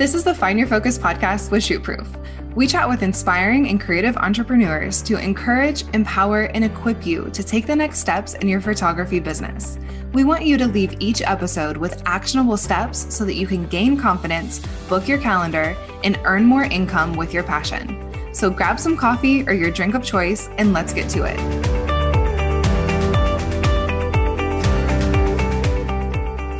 This is the Find Your Focus podcast with Shootproof. We chat with inspiring and creative entrepreneurs to encourage, empower, and equip you to take the next steps in your photography business. We want you to leave each episode with actionable steps so that you can gain confidence, book your calendar, and earn more income with your passion. So grab some coffee or your drink of choice and let's get to it.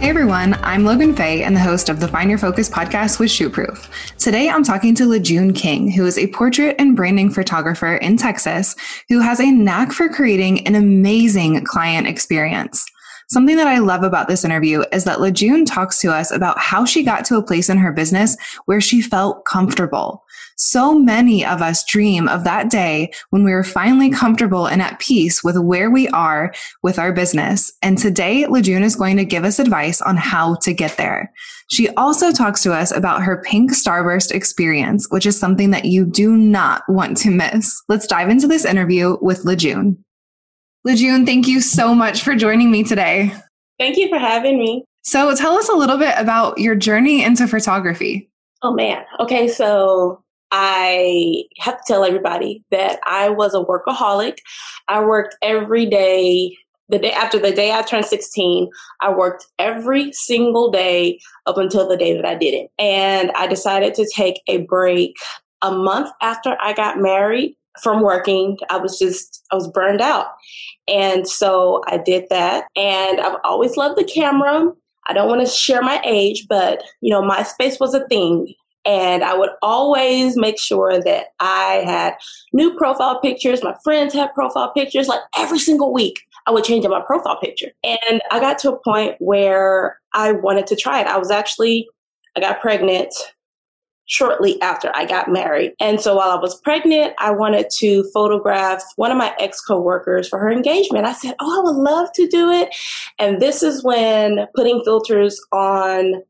Hey everyone, I'm Logan Fay and the host of the Find Your Focus podcast with Shootproof. Today I'm talking to LeJune King, who is a portrait and branding photographer in Texas who has a knack for creating an amazing client experience. Something that I love about this interview is that LeJune talks to us about how she got to a place in her business where she felt comfortable. So many of us dream of that day when we are finally comfortable and at peace with where we are with our business. And today, LeJune is going to give us advice on how to get there. She also talks to us about her pink starburst experience, which is something that you do not want to miss. Let's dive into this interview with LeJune. LeJune, thank you so much for joining me today. Thank you for having me. So, tell us a little bit about your journey into photography. Oh, man. Okay. So, I have to tell everybody that I was a workaholic. I worked every day. The day after the day I turned 16, I worked every single day up until the day that I didn't. And I decided to take a break a month after I got married from working. I was just, I was burned out. And so I did that. And I've always loved the camera. I don't want to share my age, but you know, MySpace was a thing. And I would always make sure that I had new profile pictures. My friends had profile pictures. Like every single week, I would change up my profile picture. And I got to a point where I wanted to try it. I was actually, I got pregnant shortly after I got married. And so while I was pregnant, I wanted to photograph one of my ex coworkers for her engagement. I said, Oh, I would love to do it. And this is when putting filters on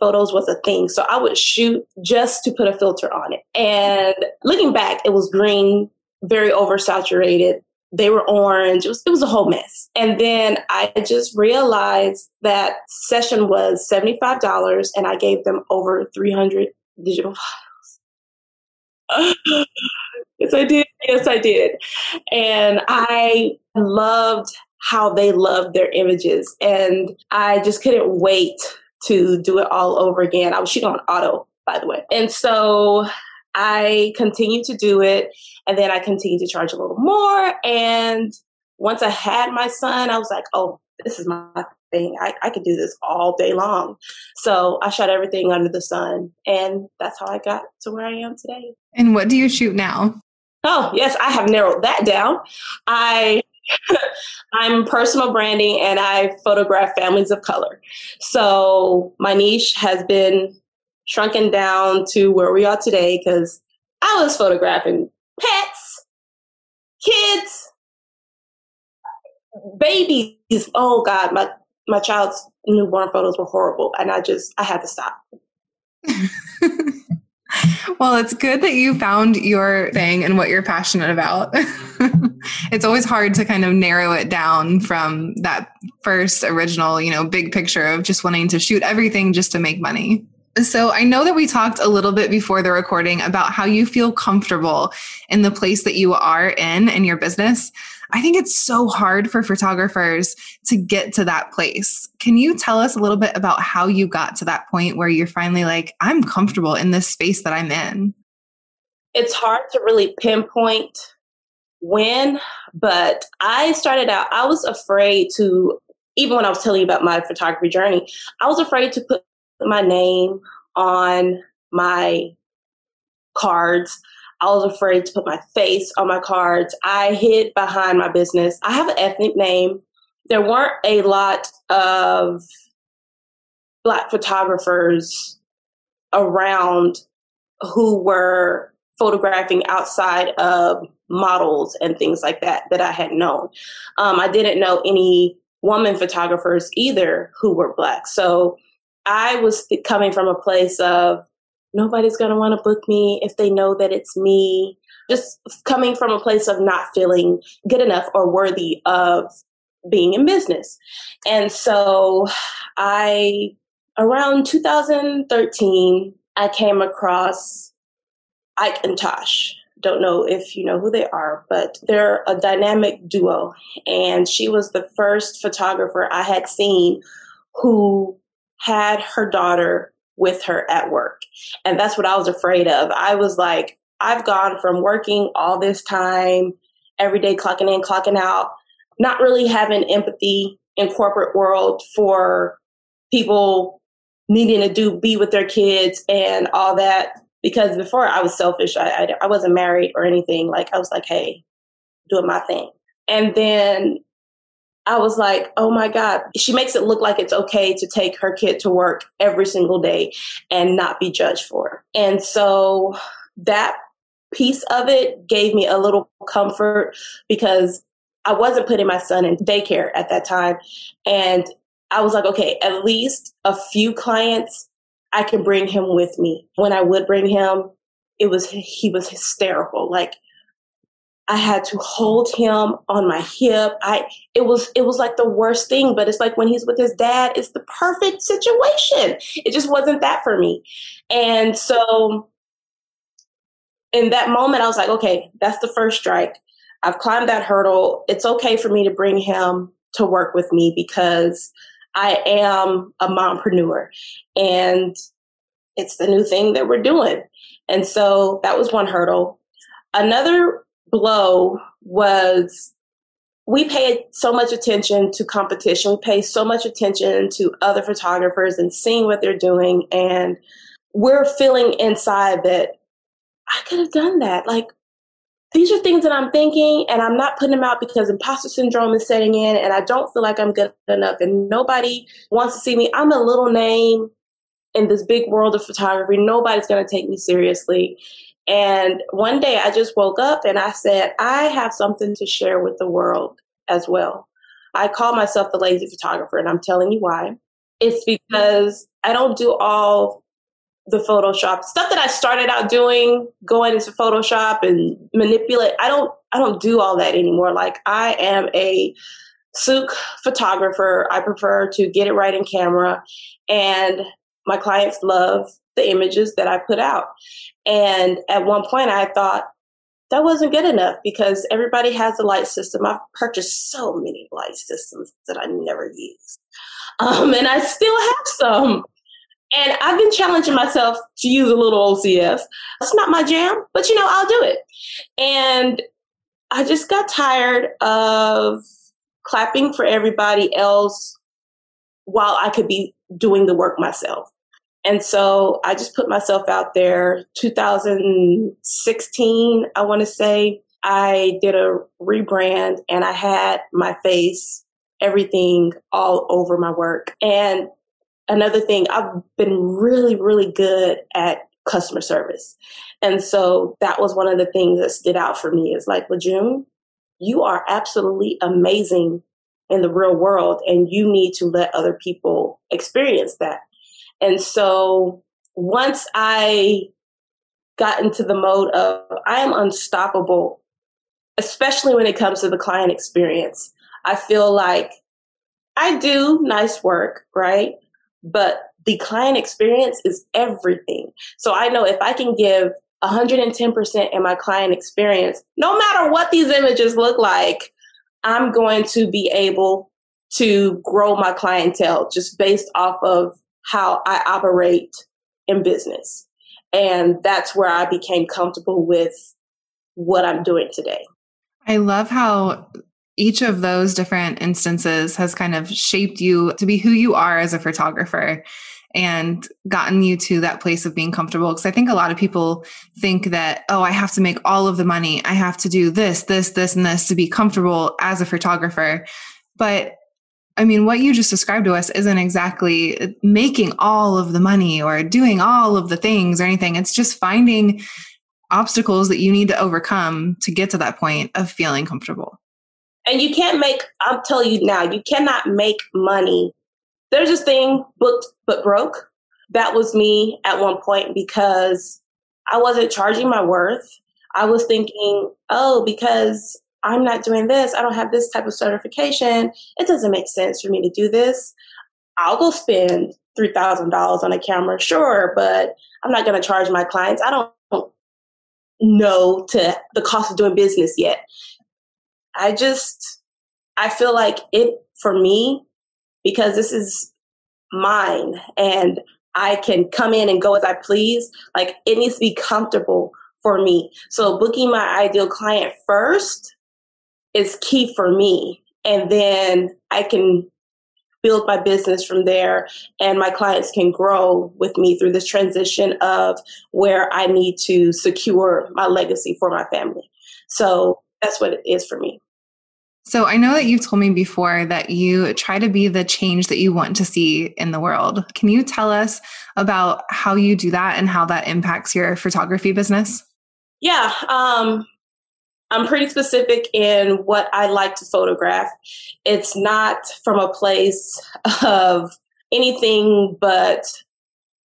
photos was a thing. So I would shoot just to put a filter on it. And looking back, it was green, very oversaturated. They were orange. It was, it was a whole mess. And then I just realized that session was $75 and I gave them over 300 digital files. yes, I did. Yes, I did. And I loved how they loved their images. And I just couldn't wait to do it all over again. I was shooting on auto, by the way. And so I continued to do it. And then I continued to charge a little more. And once I had my son, I was like, oh, this is my thing. I, I could do this all day long. So I shot everything under the sun. And that's how I got to where I am today. And what do you shoot now? Oh, yes, I have narrowed that down. I I'm personal branding and I photograph families of color. So my niche has been shrunken down to where we are today because I was photographing pets, kids, babies. Oh God, my my child's newborn photos were horrible, and I just I had to stop. well, it's good that you found your thing and what you're passionate about. it's always hard to kind of narrow it down from that first original, you know, big picture of just wanting to shoot everything just to make money. So I know that we talked a little bit before the recording about how you feel comfortable in the place that you are in in your business. I think it's so hard for photographers to get to that place. Can you tell us a little bit about how you got to that point where you're finally like, I'm comfortable in this space that I'm in? It's hard to really pinpoint when, but I started out, I was afraid to, even when I was telling you about my photography journey, I was afraid to put my name on my cards. I was afraid to put my face on my cards. I hid behind my business. I have an ethnic name. There weren't a lot of Black photographers around who were photographing outside of models and things like that that I had known. Um, I didn't know any woman photographers either who were Black. So I was coming from a place of nobody's going to want to book me if they know that it's me. Just coming from a place of not feeling good enough or worthy of being in business. And so I, around 2013, I came across Ike and Tash. Don't know if you know who they are, but they're a dynamic duo. And she was the first photographer I had seen who had her daughter with her at work. And that's what I was afraid of. I was like, I've gone from working all this time, every day clocking in, clocking out, not really having empathy in corporate world for people needing to do be with their kids and all that because before I was selfish. I, I, I wasn't married or anything. Like I was like, hey, doing my thing. And then I was like, oh my God, she makes it look like it's okay to take her kid to work every single day and not be judged for it. And so that piece of it gave me a little comfort because I wasn't putting my son in daycare at that time. And I was like, okay, at least a few clients I can bring him with me. When I would bring him, it was he was hysterical. Like I had to hold him on my hip. I it was it was like the worst thing, but it's like when he's with his dad, it's the perfect situation. It just wasn't that for me. And so in that moment I was like, okay, that's the first strike. I've climbed that hurdle. It's okay for me to bring him to work with me because I am a mompreneur and it's the new thing that we're doing. And so that was one hurdle. Another blow was we pay so much attention to competition. We pay so much attention to other photographers and seeing what they're doing. And we're feeling inside that I could have done that. Like, these are things that I'm thinking and I'm not putting them out because imposter syndrome is setting in and I don't feel like I'm good enough and nobody wants to see me. I'm a little name in this big world of photography. Nobody's going to take me seriously. And one day I just woke up and I said, I have something to share with the world as well. I call myself the lazy photographer and I'm telling you why. It's because I don't do all the Photoshop stuff that I started out doing, going into Photoshop and manipulate. I don't I don't do all that anymore. Like I am a SOOC photographer. I prefer to get it right in camera and my clients love the images that I put out. And at one point I thought that wasn't good enough because everybody has a light system. I've purchased so many light systems that I never use. Um, and I still have some. And I've been challenging myself to use a little OCF. It's not my jam, but you know, I'll do it. And I just got tired of clapping for everybody else while I could be doing the work myself. And so I just put myself out there. 2016, I want to say, I did a rebrand and I had my face, everything all over my work. And another thing, I've been really, really good at customer service. And so that was one of the things that stood out for me is like, Lejeune, you are absolutely amazing in the real world and you need to let other people experience that. And so once I got into the mode of I am unstoppable, especially when it comes to the client experience, I feel like I do nice work, right? but the client experience is everything. So I know if I can give 110% in my client experience, no matter what these images look like, I'm going to be able to grow my clientele just based off of how I operate in business. And that's where I became comfortable with what I'm doing today. I love how each of those different instances has kind of shaped you to be who you are as a photographer and gotten you to that place of being comfortable. Because I think a lot of people think that, oh, I have to make all of the money. I have to do this, this, this, and this to be comfortable as a photographer. But I mean, what you just described to us isn't exactly making all of the money or doing all of the things or anything. It's just finding obstacles that you need to overcome to get to that point of feeling comfortable. And you can't make, I'll tell you now, you cannot make money. There's this thing, booked but broke. That was me at one point because I wasn't charging my worth. I was thinking, oh, because I'm not doing this, I don't have this type of certification, it doesn't make sense for me to do this. I'll go spend $3,000 on a camera, sure, but I'm not going to charge my clients. I don't know to the cost of doing business yet. I just, I feel like it for me, because this is mine and I can come in and go as I please, like it needs to be comfortable for me. So booking my ideal client first is key for me. And then I can build my business from there and my clients can grow with me through this transition of where I need to secure my legacy for my family. So that's what it is for me. So I know that you've told me before that you try to be the change that you want to see in the world. Can you tell us about how you do that and how that impacts your photography business? Yeah, um, I'm pretty specific in what I like to photograph. It's not from a place of anything but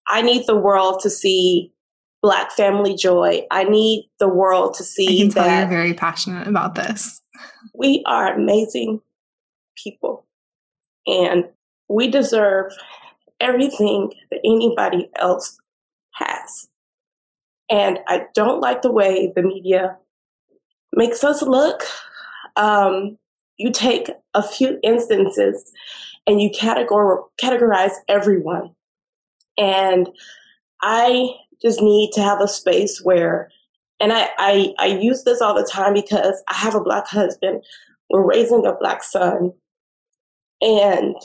I need the world to see Black family joy. I need the world to see I can tell that you're very passionate about this. We are amazing people, and we deserve everything that anybody else has. And I don't like the way the media makes us look. Um, you take a few instances and you categor- categorize everyone. And I just need to have a space where, and I, I, I use this all the time because I have a black husband. We're raising a black son. And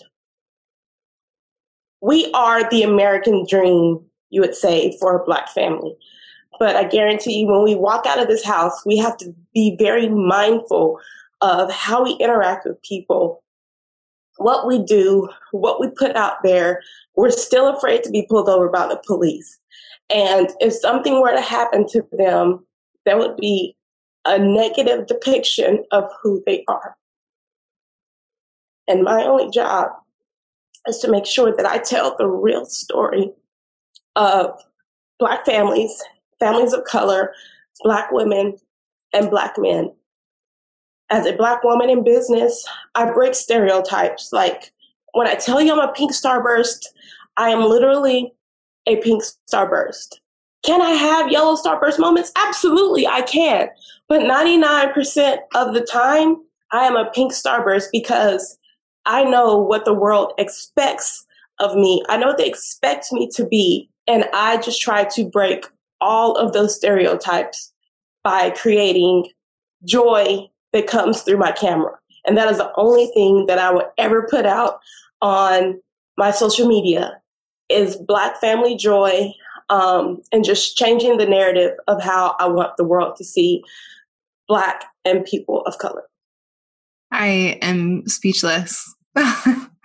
we are the American dream, you would say, for a black family. But I guarantee you, when we walk out of this house, we have to be very mindful of how we interact with people, what we do, what we put out there. We're still afraid to be pulled over by the police. And if something were to happen to them, that would be a negative depiction of who they are. And my only job is to make sure that I tell the real story of Black families families of color, Black women, and Black men. As a Black woman in business, I break stereotypes. Like when I tell you I'm a pink starburst, I am literally a pink starburst. Can I have yellow starburst moments? Absolutely, I can. But 99% of the time, I am a pink starburst because I know what the world expects of me. I know what they expect me to be. And I just try to break all of those stereotypes by creating joy that comes through my camera. And that is the only thing that I would ever put out on my social media is Black family joy um, and just changing the narrative of how I want the world to see Black and people of color. I am speechless.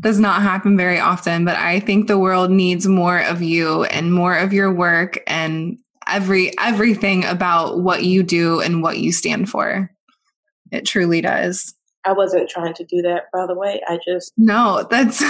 Does not happen very often, but I think the world needs more of you and more of your work and every everything about what you do and what you stand for. It truly does. I wasn't trying to do that, by the way. I just No, that's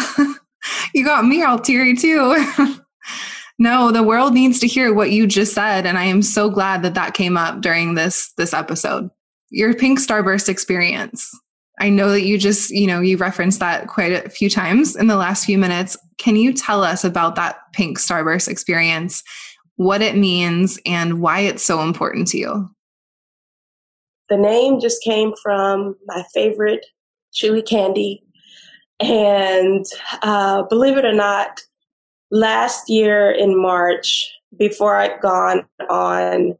you got me all teary too. no, the world needs to hear what you just said and I am so glad that that came up during this this episode. Your pink starburst experience. I know that you just, you know, you referenced that quite a few times in the last few minutes. Can you tell us about that pink starburst experience, what it means, and why it's so important to you? The name just came from my favorite chewy candy. And uh, believe it or not, last year in March, before I'd gone on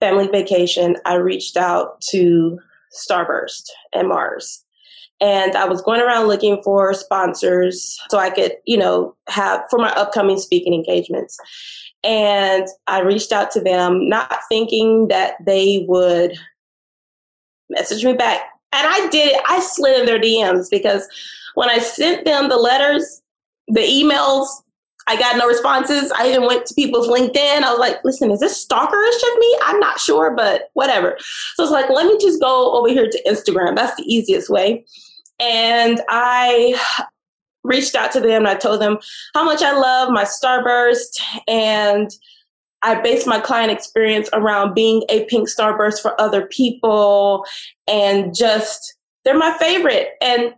family vacation, I reached out to Starburst and Mars. And I was going around looking for sponsors so I could, you know, have for my upcoming speaking engagements. And I reached out to them, not thinking that they would message me back. And I did it. I slid in their DMs because when I sent them the letters, the emails, I got no responses. I even went to people's LinkedIn. I was like, listen, is this stalkerish of me? I'm not sure, but whatever. So it's like, let me just go over here to Instagram. That's the easiest way. And I reached out to them and I told them how much I love my Starburst. And I based my client experience around being a pink Starburst for other people and just, they're my favorite. And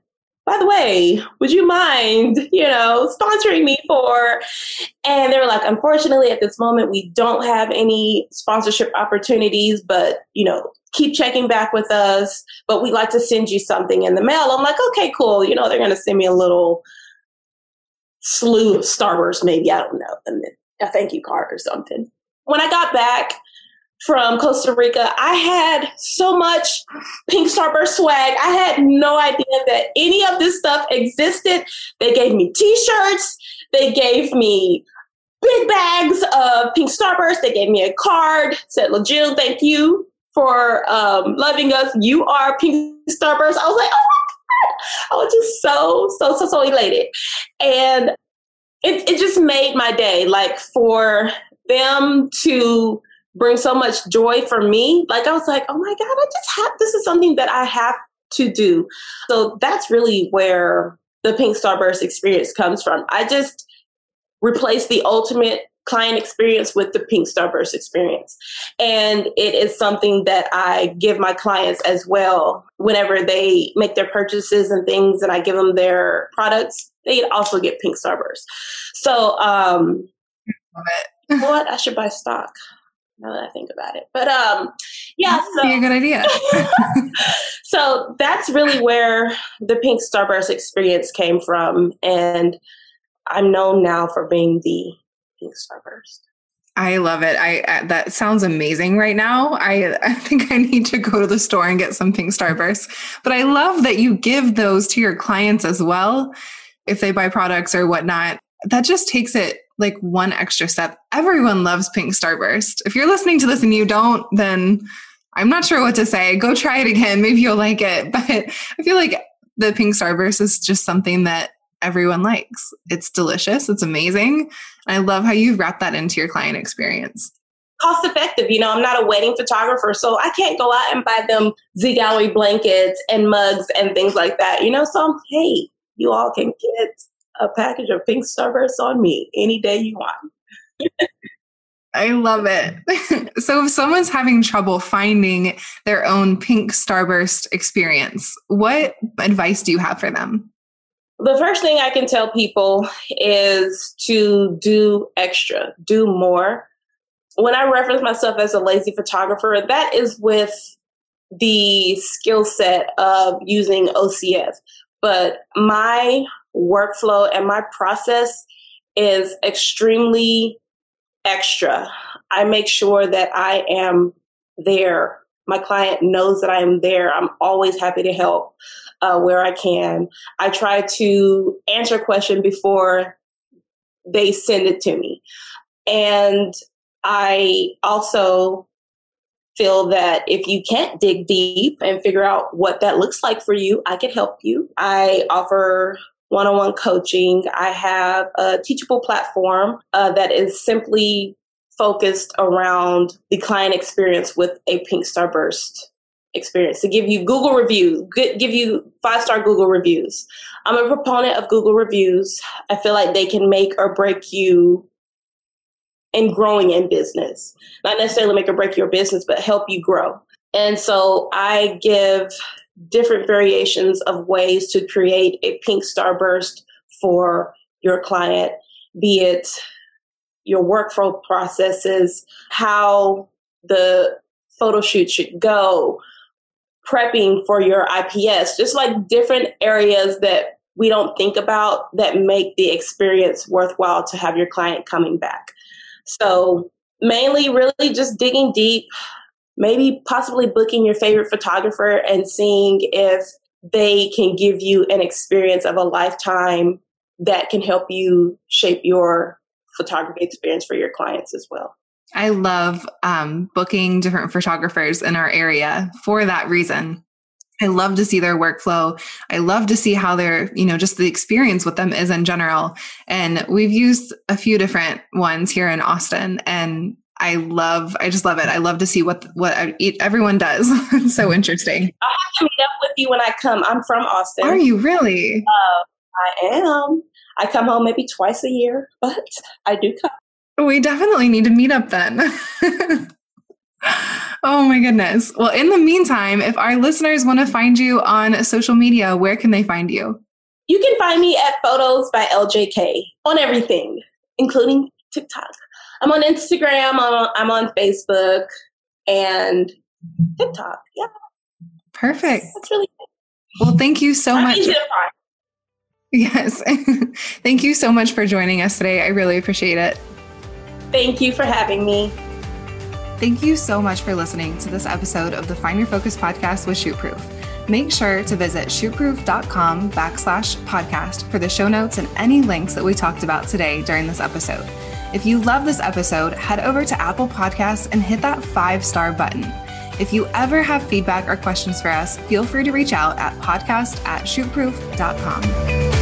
by the way, would you mind, you know, sponsoring me for? And they were like, unfortunately, at this moment, we don't have any sponsorship opportunities, but, you know, keep checking back with us, but we'd like to send you something in the mail. I'm like, okay, cool. You know, they're going to send me a little slew of Starburst, maybe, I don't know, and a thank you card or something. When I got back, from Costa Rica, I had so much Pink Starburst swag. I had no idea that any of this stuff existed. They gave me t-shirts. They gave me big bags of Pink Starburst. They gave me a card, said, LaJune, thank you for um, loving us. You are Pink Starburst. I was like, oh my God. I was just so, so, so, so elated. And it, it just made my day. Like for them to bring so much joy for me. Like I was like, oh my God, I just have this is something that I have to do. So that's really where the Pink Starburst experience comes from. I just replaced the ultimate client experience with the Pink Starburst experience. And it is something that I give my clients as well whenever they make their purchases and things and I give them their products, they also get Pink Starburst. So um what I should buy stock now that I think about it. But um, yeah, so, be a good idea. so that's really where the Pink Starburst experience came from, and I'm known now for being the Pink Starburst. I love it. I uh, that sounds amazing right now. I I think I need to go to the store and get some Pink Starburst. But I love that you give those to your clients as well if they buy products or whatnot. That just takes it like one extra step. Everyone loves Pink Starburst. If you're listening to this and you don't, then I'm not sure what to say. Go try it again. Maybe you'll like it. But I feel like the Pink Starburst is just something that everyone likes. It's delicious. It's amazing. I love how you wrap that into your client experience. Cost effective. You know, I'm not a wedding photographer, so I can't go out and buy them Z Gallerie blankets and mugs and things like that. You know, so I'm hey, you all can get a package of pink starburst on me any day you want. I love it. so, if someone's having trouble finding their own pink starburst experience, what advice do you have for them? The first thing I can tell people is to do extra, do more. When I reference myself as a lazy photographer, that is with the skill set of using OCF. But my workflow and my process is extremely extra. I make sure that I am there. My client knows that I am there. I'm always happy to help uh, where I can. I try to answer a question before they send it to me. And I also feel that if you can't dig deep and figure out what that looks like for you, I can help you. I offer one on one coaching. I have a teachable platform uh, that is simply focused around the client experience with a Pink Starburst experience to give you Google reviews, give you five star Google reviews. I'm a proponent of Google reviews. I feel like they can make or break you in growing in business. Not necessarily make or break your business, but help you grow. And so I give different variations of ways to create a pink starburst for your client, be it your workflow processes, how the photo shoot should go, prepping for your IPS, just like different areas that we don't think about that make the experience worthwhile to have your client coming back. So, mainly, really just digging deep, maybe possibly booking your favorite photographer and seeing if they can give you an experience of a lifetime that can help you shape your photography experience for your clients as well. I love um, booking different photographers in our area for that reason. I love to see their workflow. I love to see how their, you know, just the experience with them is in general. And we've used a few different ones here in Austin and I love, I just love it. I love to see what what everyone does. it's so interesting. I have to meet up with you when I come. I'm from Austin. Are you really? Uh, I am. I come home maybe twice a year, but I do come. We definitely need to meet up then. oh my goodness. Well, in the meantime, if our listeners want to find you on social media, where can they find you? you can find me at Photos by LJK on everything, including TikTok. I'm on Instagram, I'm on, I'm on Facebook, and TikTok. Yeah. Perfect. That's really Well, thank you so I'm much. easy to find. Yes. thank you so much for joining us today. I really appreciate it. Thank you for having me. Thank you so much for listening to this episode of the Find Your Focus podcast with Shootproof. Make sure to visit shootproof.com backslash podcast for the show notes and any links that we talked about today during this episode. If you love this episode, head over to Apple Podcasts and hit that five star button. If you ever have feedback or questions for us, feel free to reach out at podcast at shootproof.com.